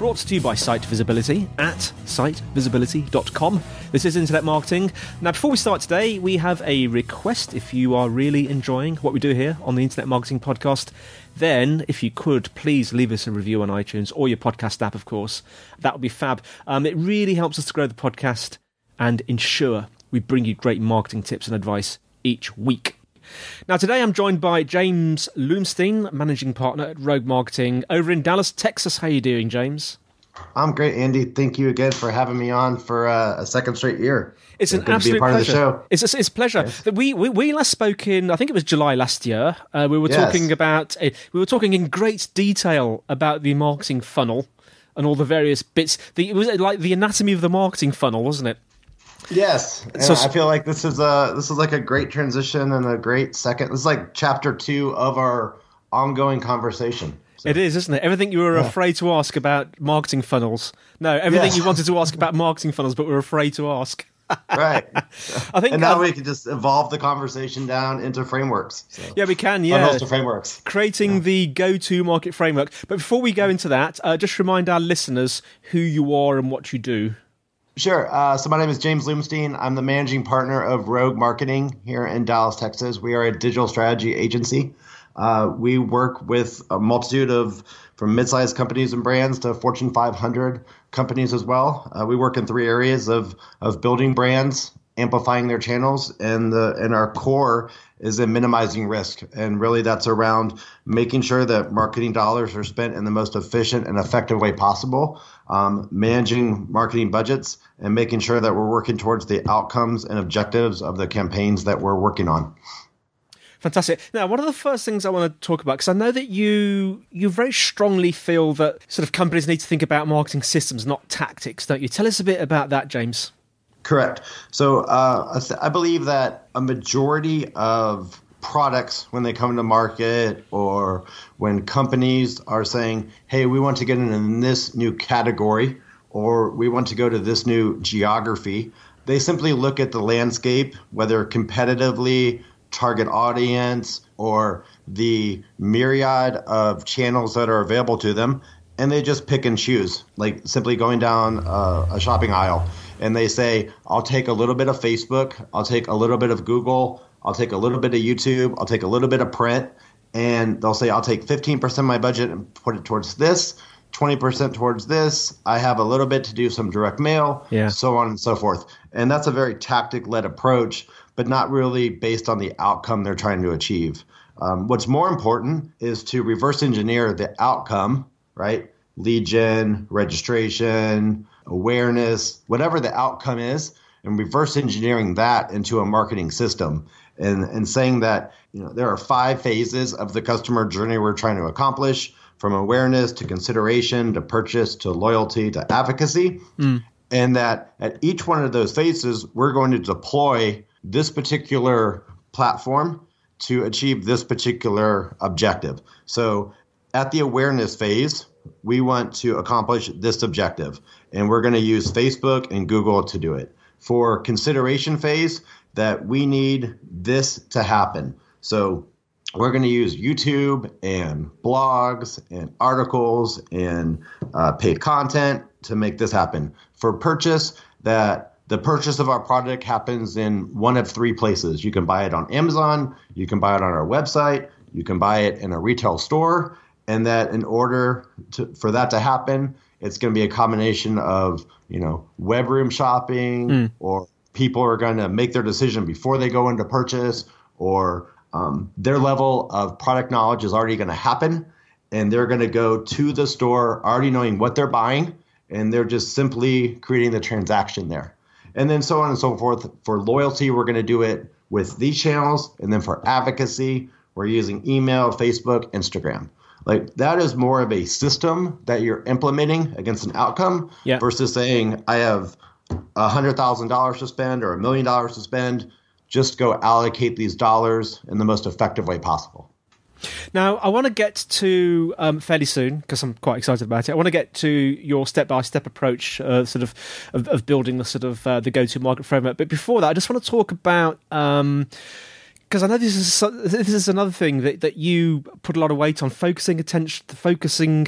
Brought to you by Site Visibility at sitevisibility.com. This is Internet Marketing. Now, before we start today, we have a request. If you are really enjoying what we do here on the Internet Marketing Podcast, then if you could, please leave us a review on iTunes or your podcast app, of course. That would be fab. Um, it really helps us to grow the podcast and ensure we bring you great marketing tips and advice each week. Now, today I'm joined by James Loomstein, managing partner at Rogue Marketing over in Dallas, Texas. How are you doing, James? I'm great, Andy. Thank you again for having me on for uh, a second straight year. It's an absolute pleasure. It's a, it's a pleasure. Yes. We, we we last spoke in I think it was July last year. Uh, we were yes. talking about uh, we were talking in great detail about the marketing funnel and all the various bits. The, it was like the anatomy of the marketing funnel, wasn't it? Yes, and so, I feel like this is a this is like a great transition and a great second. This is like chapter two of our ongoing conversation. So. It is, isn't it? Everything you were yeah. afraid to ask about marketing funnels. No, everything yes. you wanted to ask about marketing funnels, but were afraid to ask. right. I think, and now um, we can just evolve the conversation down into frameworks. So. Yeah, we can. Yeah, to frameworks. Creating yeah. the go-to-market framework. But before we go into that, uh, just remind our listeners who you are and what you do. Sure. Uh, so my name is James Loomstein. I'm the managing partner of Rogue Marketing here in Dallas, Texas. We are a digital strategy agency. Uh, we work with a multitude of from mid-sized companies and brands to Fortune 500 companies as well. Uh, we work in three areas of of building brands, amplifying their channels, and the and our core is in minimizing risk. And really, that's around making sure that marketing dollars are spent in the most efficient and effective way possible, um, managing marketing budgets, and making sure that we're working towards the outcomes and objectives of the campaigns that we're working on. Fantastic. Now, one of the first things I want to talk about, because I know that you you very strongly feel that sort of companies need to think about marketing systems, not tactics, don't you? Tell us a bit about that, James. Correct. So uh, I believe that a majority of products when they come to market or when companies are saying, hey, we want to get in this new category or we want to go to this new geography, they simply look at the landscape, whether competitively, target audience, or the myriad of channels that are available to them, and they just pick and choose, like simply going down uh, a shopping aisle and they say, I'll take a little bit of Facebook, I'll take a little bit of Google, I'll take a little bit of YouTube, I'll take a little bit of print, and they'll say, I'll take 15% of my budget and put it towards this, 20% towards this. I have a little bit to do some direct mail, yeah. so on and so forth. And that's a very tactic led approach, but not really based on the outcome they're trying to achieve. Um, what's more important is to reverse engineer the outcome, right? Lead gen, registration, awareness, whatever the outcome is, and reverse engineering that into a marketing system and, and saying that you know there are five phases of the customer journey we're trying to accomplish from awareness to consideration to purchase to loyalty to advocacy mm. and that at each one of those phases we're going to deploy this particular platform to achieve this particular objective so at the awareness phase we want to accomplish this objective and we're going to use Facebook and Google to do it. For consideration phase, that we need this to happen. So we're going to use YouTube and blogs and articles and uh, paid content to make this happen. For purchase, that the purchase of our product happens in one of three places. You can buy it on Amazon, you can buy it on our website, you can buy it in a retail store, and that in order to, for that to happen, it's going to be a combination of you know web room shopping mm. or people are going to make their decision before they go into purchase or um, their level of product knowledge is already going to happen and they're going to go to the store already knowing what they're buying and they're just simply creating the transaction there. And then so on and so forth. For loyalty we're going to do it with these channels and then for advocacy we're using email facebook instagram. Like that is more of a system that you're implementing against an outcome yeah. versus saying I have a hundred thousand dollars to spend or a million dollars to spend. Just go allocate these dollars in the most effective way possible. Now, I want to get to um, fairly soon because I'm quite excited about it. I want to get to your step-by-step approach, uh, sort of, of, of building the sort of uh, the go-to-market framework. But before that, I just want to talk about. Um, because I know this is this is another thing that, that you put a lot of weight on focusing attention, focusing,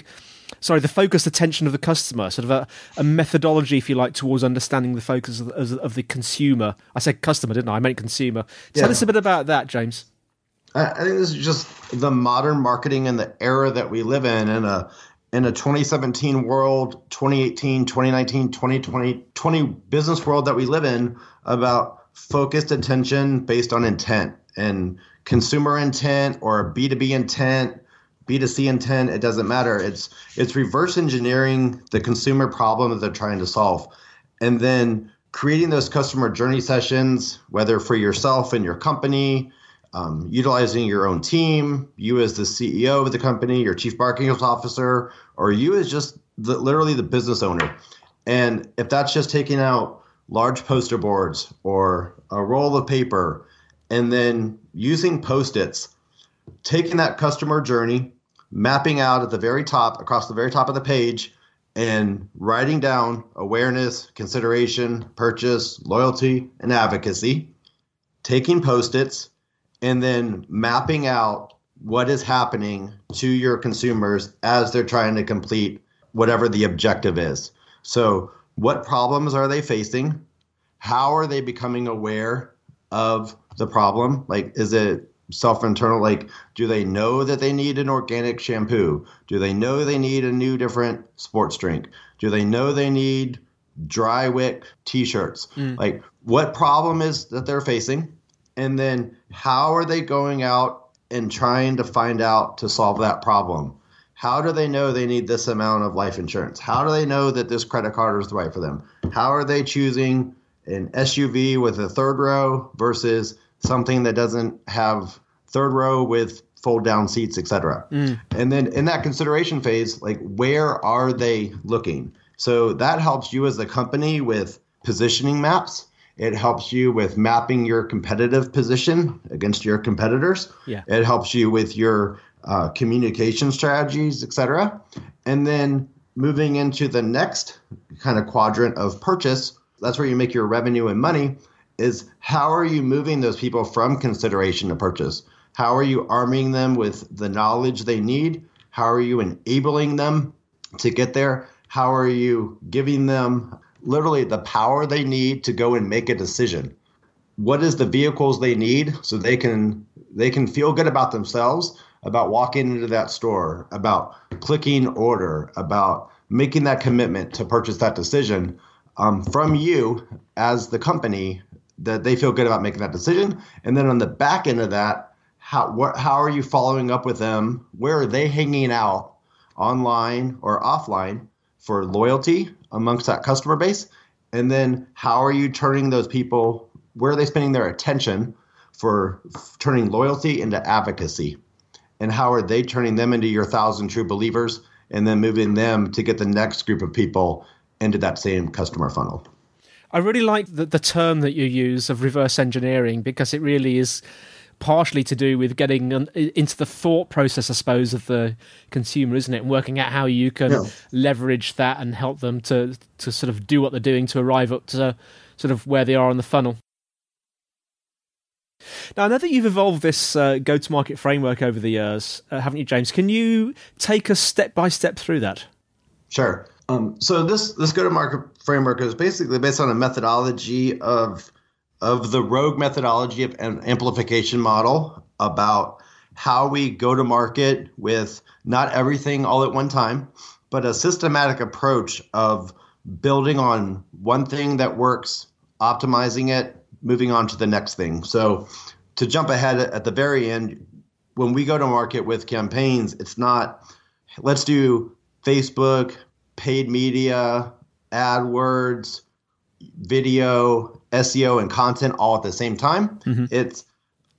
sorry, the focused attention of the customer, sort of a, a methodology, if you like, towards understanding the focus of, of, of, the consumer. I said customer, didn't I? I meant consumer. Tell us a bit about that, James. I think this is just the modern marketing and the era that we live in in a in a 2017 world, 2018, 2019, 2020, 20 business world that we live in about focused attention based on intent and consumer intent or B2B intent, B2C intent, it doesn't matter. It's it's reverse engineering the consumer problem that they're trying to solve. And then creating those customer journey sessions, whether for yourself and your company, um, utilizing your own team, you as the CEO of the company, your chief marketing officer, or you as just the, literally the business owner. And if that's just taking out large poster boards or a roll of paper and then using post its, taking that customer journey, mapping out at the very top, across the very top of the page, and writing down awareness, consideration, purchase, loyalty, and advocacy, taking post its, and then mapping out what is happening to your consumers as they're trying to complete whatever the objective is. So, what problems are they facing? How are they becoming aware of the problem? Like, is it self internal? Like, do they know that they need an organic shampoo? Do they know they need a new, different sports drink? Do they know they need dry wick t shirts? Mm. Like, what problem is that they're facing? and then how are they going out and trying to find out to solve that problem how do they know they need this amount of life insurance how do they know that this credit card is right for them how are they choosing an suv with a third row versus something that doesn't have third row with fold down seats etc mm. and then in that consideration phase like where are they looking so that helps you as a company with positioning maps it helps you with mapping your competitive position against your competitors. Yeah. It helps you with your uh, communication strategies, etc. And then moving into the next kind of quadrant of purchase, that's where you make your revenue and money. Is how are you moving those people from consideration to purchase? How are you arming them with the knowledge they need? How are you enabling them to get there? How are you giving them literally the power they need to go and make a decision. What is the vehicles they need so they can they can feel good about themselves about walking into that store, about clicking order, about making that commitment to purchase that decision um, from you as the company that they feel good about making that decision. And then on the back end of that, how what, how are you following up with them? Where are they hanging out online or offline for loyalty amongst that customer base? And then how are you turning those people, where are they spending their attention for f- turning loyalty into advocacy? And how are they turning them into your thousand true believers and then moving them to get the next group of people into that same customer funnel? I really like the, the term that you use of reverse engineering because it really is partially to do with getting into the thought process, I suppose, of the consumer, isn't it? And working out how you can yeah. leverage that and help them to to sort of do what they're doing to arrive up to sort of where they are on the funnel. Now, I know that you've evolved this uh, go to market framework over the years, uh, haven't you, James? Can you take us step by step through that? Sure. Um, so this this go to market framework is basically based on a methodology of of the rogue methodology of an amplification model about how we go to market with not everything all at one time, but a systematic approach of building on one thing that works, optimizing it, moving on to the next thing. So, to jump ahead at the very end, when we go to market with campaigns, it's not let's do Facebook, paid media, AdWords, video, SEO, and content all at the same time. Mm-hmm. It's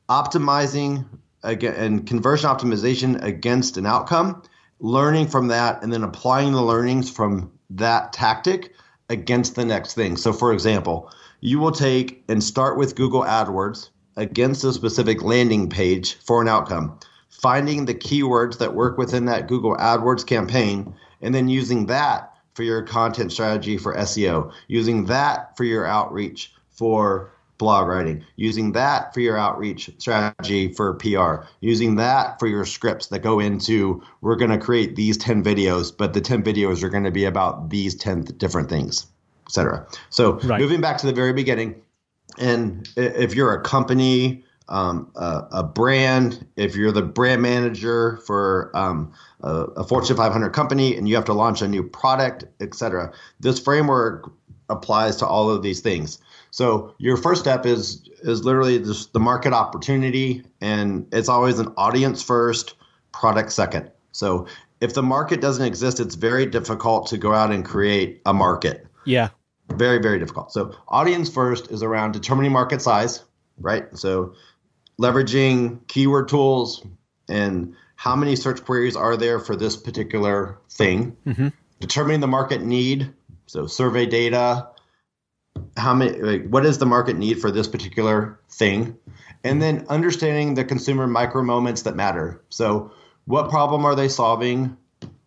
optimizing again and conversion optimization against an outcome, learning from that, and then applying the learnings from that tactic against the next thing. So, for example, you will take and start with Google AdWords against a specific landing page for an outcome. finding the keywords that work within that Google AdWords campaign, and then using that for your content strategy for SEO, using that for your outreach for blog writing, using that for your outreach strategy for PR, using that for your scripts that go into we're going to create these 10 videos, but the 10 videos are going to be about these 10 different things, etc. So right. moving back to the very beginning, and if you're a company, um, a, a, brand, if you're the brand manager for um, a, a, Fortune 500 company and you have to launch a new product, etc., this framework applies to all of these things. So your first step is is literally just the market opportunity, and it's always an audience first, product second. So if the market doesn't exist, it's very difficult to go out and create a market. Yeah. Very, very difficult. So audience first is around determining market size, right? So leveraging keyword tools and how many search queries are there for this particular thing, mm-hmm. determining the market need, so survey data, how many like, what is the market need for this particular thing? And then understanding the consumer micro moments that matter. So what problem are they solving?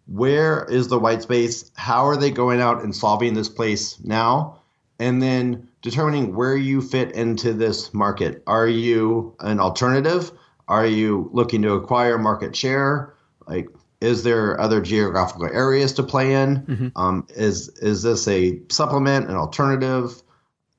Where is the white space? How are they going out and solving this place now and then determining where you fit into this market are you an alternative are you looking to acquire market share like is there other geographical areas to play in mm-hmm. um, is is this a supplement an alternative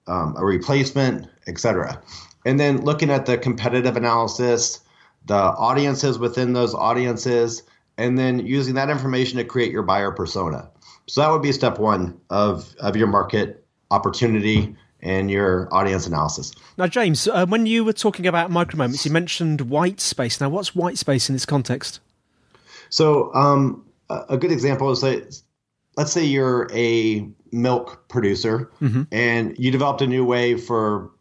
um, a replacement, etc. And then looking at the competitive analysis, the audiences within those audiences, and then using that information to create your buyer persona. So that would be step one of, of your market opportunity and your audience analysis. Now, James, uh, when you were talking about micro moments, you mentioned white space. Now, what's white space in this context? So, um, a good example is that let's say you're a milk producer mm-hmm. and you developed a new way for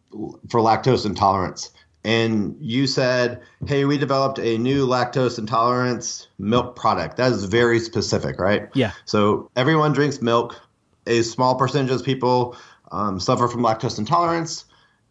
for lactose intolerance and you said hey we developed a new lactose intolerance milk product that is very specific right yeah so everyone drinks milk a small percentage of people um, suffer from lactose intolerance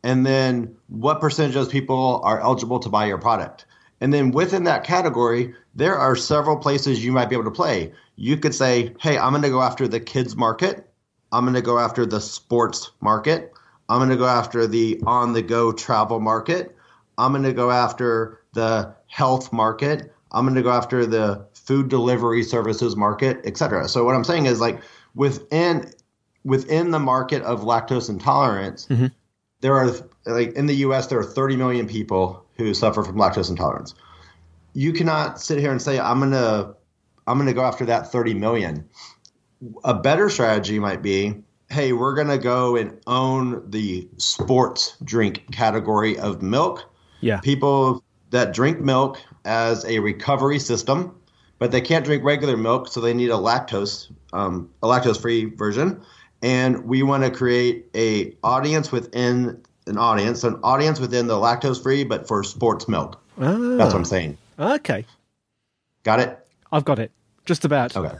and then what percentage of people are eligible to buy your product and then within that category there are several places you might be able to play you could say hey i'm going to go after the kids market I'm going to go after the sports market. I'm going to go after the on the go travel market. I'm going to go after the health market. I'm going to go after the food delivery services market, etc. So what I'm saying is like within within the market of lactose intolerance, mm-hmm. there are like in the US there are 30 million people who suffer from lactose intolerance. You cannot sit here and say I'm going to I'm to go after that 30 million a better strategy might be hey, we're going to go and own the sports drink category of milk. Yeah. People that drink milk as a recovery system, but they can't drink regular milk, so they need a lactose, um, a lactose-free version. And we want to create a audience within an audience, an audience within the lactose-free, but for sports milk. Ah. That's what I'm saying. Okay. Got it. I've got it. Just about. Okay.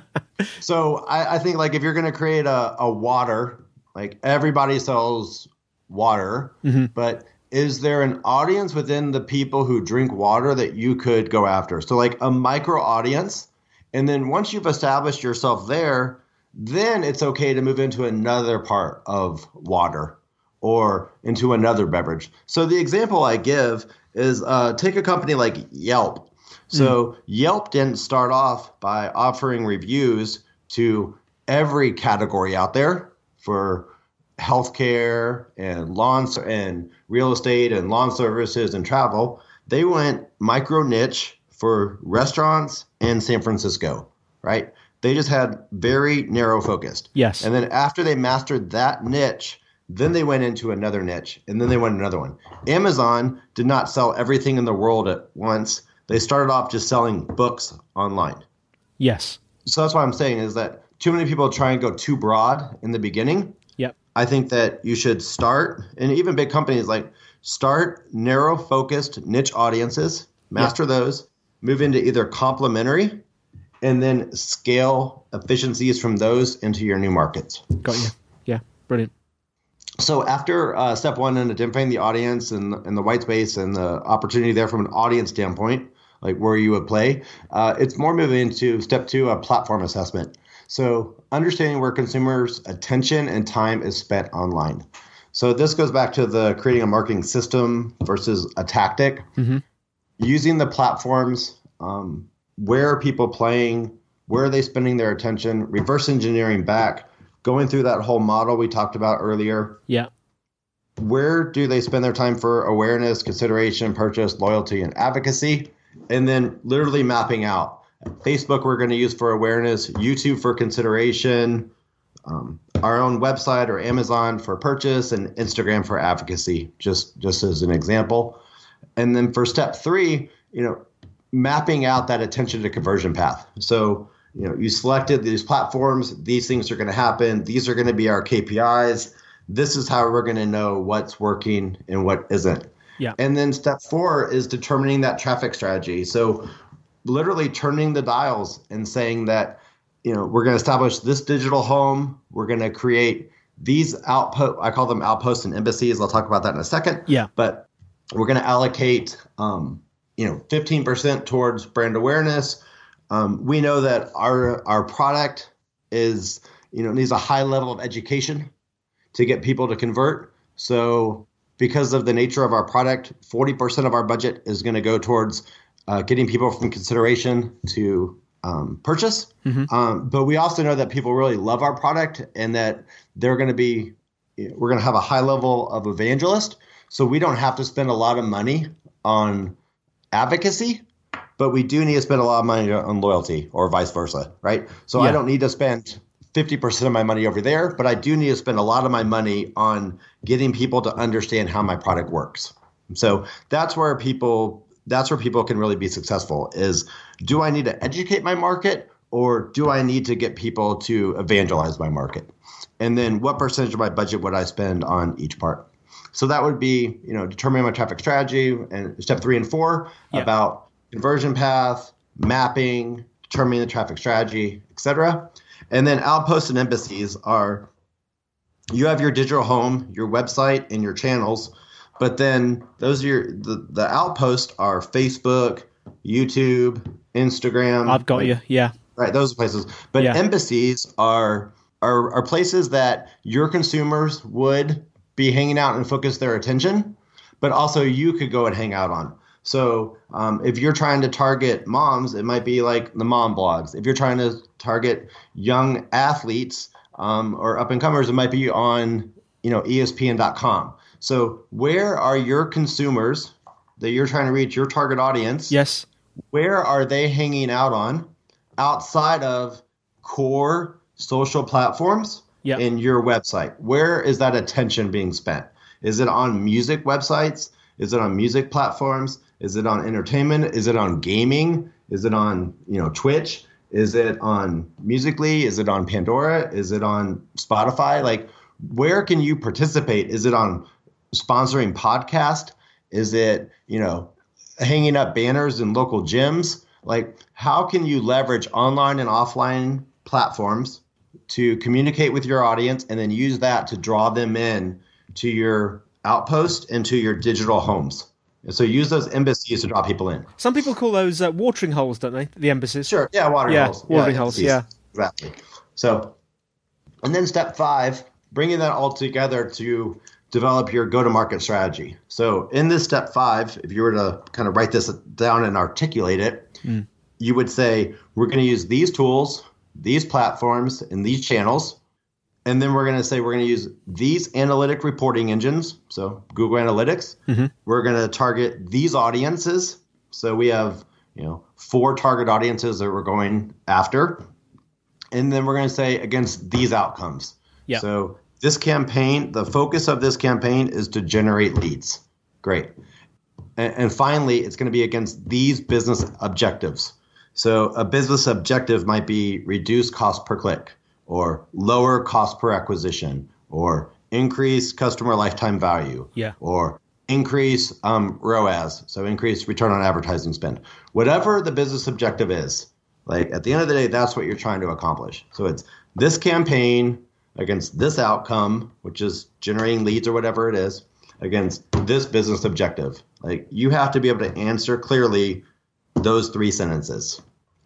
so I, I, think like if you're going to create a, a water, like everybody sells water, mm-hmm. but is there an audience within the people who drink water that you could go after? So like a micro audience, and then once you've established yourself there, then it's okay to move into another part of water or into another beverage. So the example I give is uh, take a company like Yelp so mm. Yelp didn't start off by offering reviews to every category out there for healthcare and lawn and real estate and lawn services and travel. They went micro niche for restaurants and San Francisco, right? They just had very narrow focused. Yes. And then after they mastered that niche, then they went into another niche and then they went another one. Amazon did not sell everything in the world at once they started off just selling books online. Yes. So that's what I'm saying is that too many people try and go too broad in the beginning. I think that you should start, and even big companies like start narrow focused niche audiences, master yep. those, move into either complementary, and then scale efficiencies from those into your new markets. Got you. Yeah, brilliant. So after uh, step one in identifying the audience and, and the white space and the opportunity there from an audience standpoint, like where you would play. Uh, it's more moving into step two, a platform assessment. So understanding where consumers' attention and time is spent online. So this goes back to the creating a marketing system versus a tactic. Mm-hmm. Using the platforms, um, where are people playing? Where are they spending their attention? Reverse engineering back, going through that whole model we talked about earlier. Yeah. Where do they spend their time for awareness, consideration, purchase, loyalty, and advocacy? And then literally mapping out Facebook, we're going to use for awareness, YouTube for consideration, um, our own website or Amazon for purchase, and Instagram for advocacy, just, just as an example. And then for step three, you know, mapping out that attention to conversion path. So, you know, you selected these platforms, these things are going to happen, these are going to be our KPIs. This is how we're going to know what's working and what isn't. Yeah. And then step four is determining that traffic strategy. So literally turning the dials and saying that you know we're going to establish this digital home. We're going to create these outpost i call them outposts and embassies. I'll talk about that in a second. Yeah. But we're going to allocate um, you know 15% towards brand awareness. Um, we know that our our product is you know needs a high level of education to get people to convert. So because of the nature of our product 40% of our budget is going to go towards uh, getting people from consideration to um, purchase. Mm-hmm. Um, but we also know that people really love our product and that they're going to be, we're going to have a high level of evangelist. So we don't have to spend a lot of money on advocacy, but we do need to spend a lot of money on loyalty or vice versa, right? So yeah. I don't need to spend 50% of my money over there, but I do need to spend a lot of my money on getting people to understand how my product works. So that's where people that's where people can really be successful is do I need to educate my market or do I need to get people to evangelize my market? And then what percentage of my budget would I spend on each part? So that would be, you know, determining my traffic strategy and step three and four yeah. about conversion path, mapping, determining the traffic strategy, etc. And then outposts and embassies are you have your digital home, your website, and your channels but then those are your the, the outposts are Facebook, YouTube, Instagram. I've got you. Yeah. Right, those are places. But yeah. embassies are, are are places that your consumers would be hanging out and focus their attention, but also you could go and hang out on. So um, if you're trying to target moms, it might be like the mom blogs. If you're trying to target young athletes um, or up and comers, it might be on you know ESPN.com. So, where are your consumers that you're trying to reach, your target audience? Yes. Where are they hanging out on outside of core social platforms yep. in your website? Where is that attention being spent? Is it on music websites? Is it on music platforms? Is it on entertainment? Is it on gaming? Is it on, you know, Twitch? Is it on Musical.ly? Is it on Pandora? Is it on Spotify? Like where can you participate? Is it on sponsoring podcast? Is it, you know, hanging up banners in local gyms? Like, how can you leverage online and offline platforms to communicate with your audience and then use that to draw them in to your outpost and to your digital homes? So use those embassies to draw people in. Some people call those uh, watering holes, don't they? The embassies. Sure. Yeah, watering yeah, holes. Watering yeah, holes. Yeah. Exactly. So, and then step five, bringing that all together to develop your go to market strategy. So, in this step five, if you were to kind of write this down and articulate it, mm. you would say, we're going to use these tools, these platforms, and these channels. And then we're going to say we're going to use these analytic reporting engines. So, Google Analytics. Mm-hmm. We're going to target these audiences. So, we have you know four target audiences that we're going after and then we're going to say against these outcomes yeah. so this campaign, the focus of this campaign is to generate leads. Great. And, and finally, it's going to be against these business objectives. So a business objective might be reduce cost per click or lower cost per acquisition or increase customer lifetime value yeah. or increase um, ROAS, so increase return on advertising spend. Whatever the business objective is, like at the end of the day, that's what you're trying to accomplish. So it's this campaign against this outcome, which is generating leads or whatever it is, against this business objective. Like you have to be able to answer clearly those three sentences.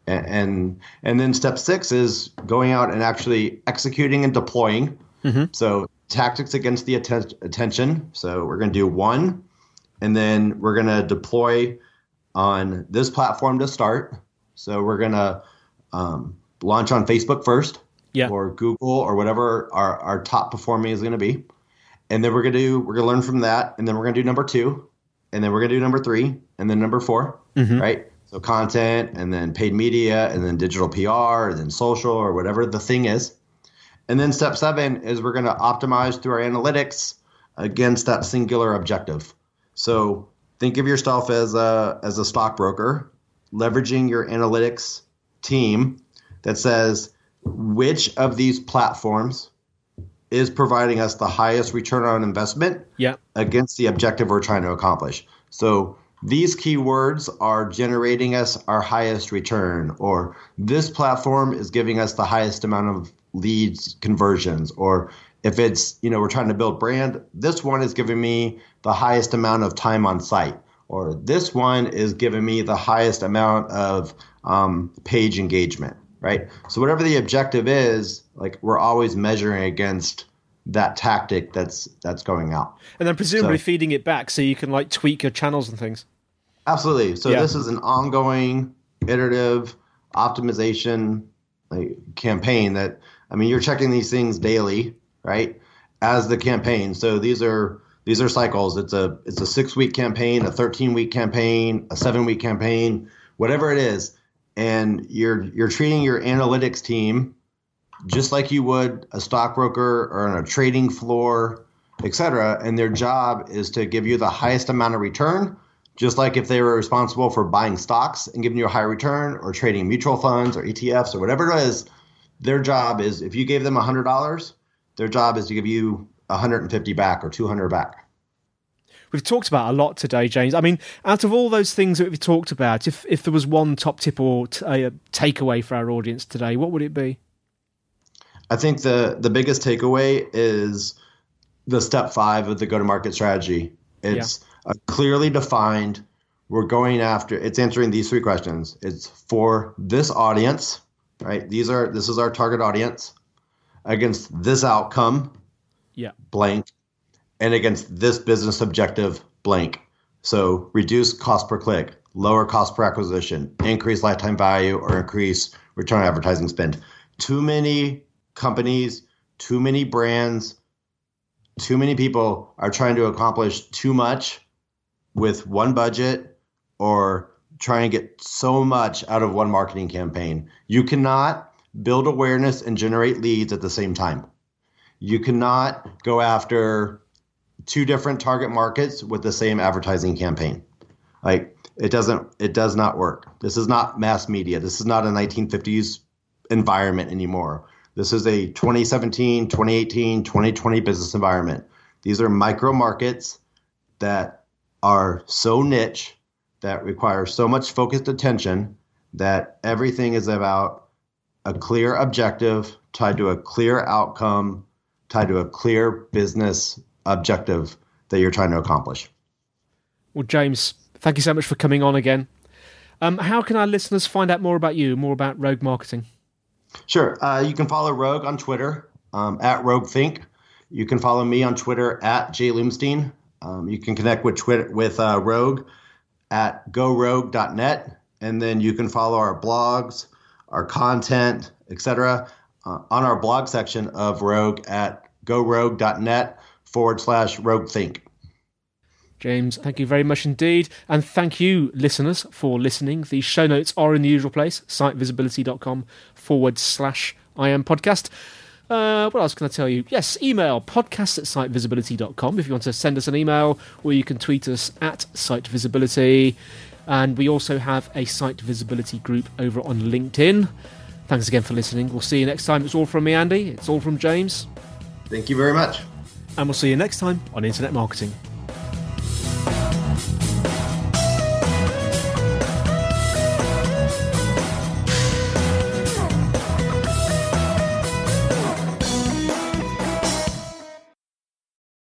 And, and and then step six is going out and actually executing and deploying. Mm-hmm. So tactics against the atten- attention. So we're going to do one, and then we're going to deploy on this platform to start. So we're going to um, launch on Facebook first, yeah. or Google, or whatever our, our top performing is going to be. And then we're going to do we're going to learn from that, and then we're going to do number two, and then we're going to do number three, and then number 4 mm-hmm. right? So content, and then paid media, and then digital PR, and then social, or whatever the thing is. And then step seven is we're going to optimize through our analytics against that singular objective. So think of yourself as a as a stockbroker, leveraging your analytics team that says which of these platforms is providing us the highest return on investment yeah. against the objective we're trying to accomplish. So these keywords are generating us our highest return, or this platform is giving us the highest amount of leads conversions, or if it's, you know, we're trying to build brand, this one is giving me the highest amount of time on site, or this one is giving me the highest amount of um, page engagement, right? So whatever the objective is, like we're always measuring against that tactic that's that's going out. And then presumably so, feeding it back so you can like tweak your channels and things. Absolutely. So yeah. this is an ongoing iterative optimization like, campaign that I mean you're checking these things daily, right? As the campaign. So these are these are cycles. It's a it's a 6 week campaign, a 13 week campaign, a 7 week campaign, whatever it is. And you're you're treating your analytics team just like you would a stockbroker or on a trading floor, et cetera. And their job is to give you the highest amount of return, just like if they were responsible for buying stocks and giving you a high return or trading mutual funds or ETFs or whatever it is. Their job is if you gave them $100, their job is to give you 150 back or 200 back. We've talked about a lot today, James. I mean, out of all those things that we've talked about, if if there was one top tip or t- a takeaway for our audience today, what would it be? I think the the biggest takeaway is the step five of the go to market strategy. It's yeah. a clearly defined. We're going after. It's answering these three questions. It's for this audience, right? These are this is our target audience against this outcome, yeah, blank, and against this business objective, blank. So reduce cost per click, lower cost per acquisition, increase lifetime value, or increase return on advertising spend. Too many companies, too many brands, too many people are trying to accomplish too much with one budget or try and get so much out of one marketing campaign. You cannot build awareness and generate leads at the same time. You cannot go after two different target markets with the same advertising campaign. Like it doesn't it does not work. This is not mass media. This is not a 1950s environment anymore this is a 2017, 2018, 2020 business environment. These are micro markets that are so niche that require so much focused attention that everything is about a clear objective tied to a clear outcome, tied to a clear business objective that you're trying to accomplish. Well, James, thank you so much for coming on again. Um, how can our listeners find out more about you, more about Rogue Marketing? Sure. Uh, you can follow Rogue on Twitter um, at Rogue Think. You can follow me on Twitter at Jay Loomstein. Um, you can connect with Twitter with uh, Rogue at gorogue.net, and then you can follow our blogs, our content, etc. Uh, on our blog section of Rogue at gorogue.net forward slash Rogue Think. James, thank you very much indeed. And thank you, listeners, for listening. The show notes are in the usual place, sitevisibility.com forward slash I am podcast. Uh, what else can I tell you? Yes, email podcast at sitevisibility.com if you want to send us an email, or you can tweet us at sitevisibility. And we also have a site visibility group over on LinkedIn. Thanks again for listening. We'll see you next time. It's all from me, Andy. It's all from James. Thank you very much. And we'll see you next time on Internet Marketing.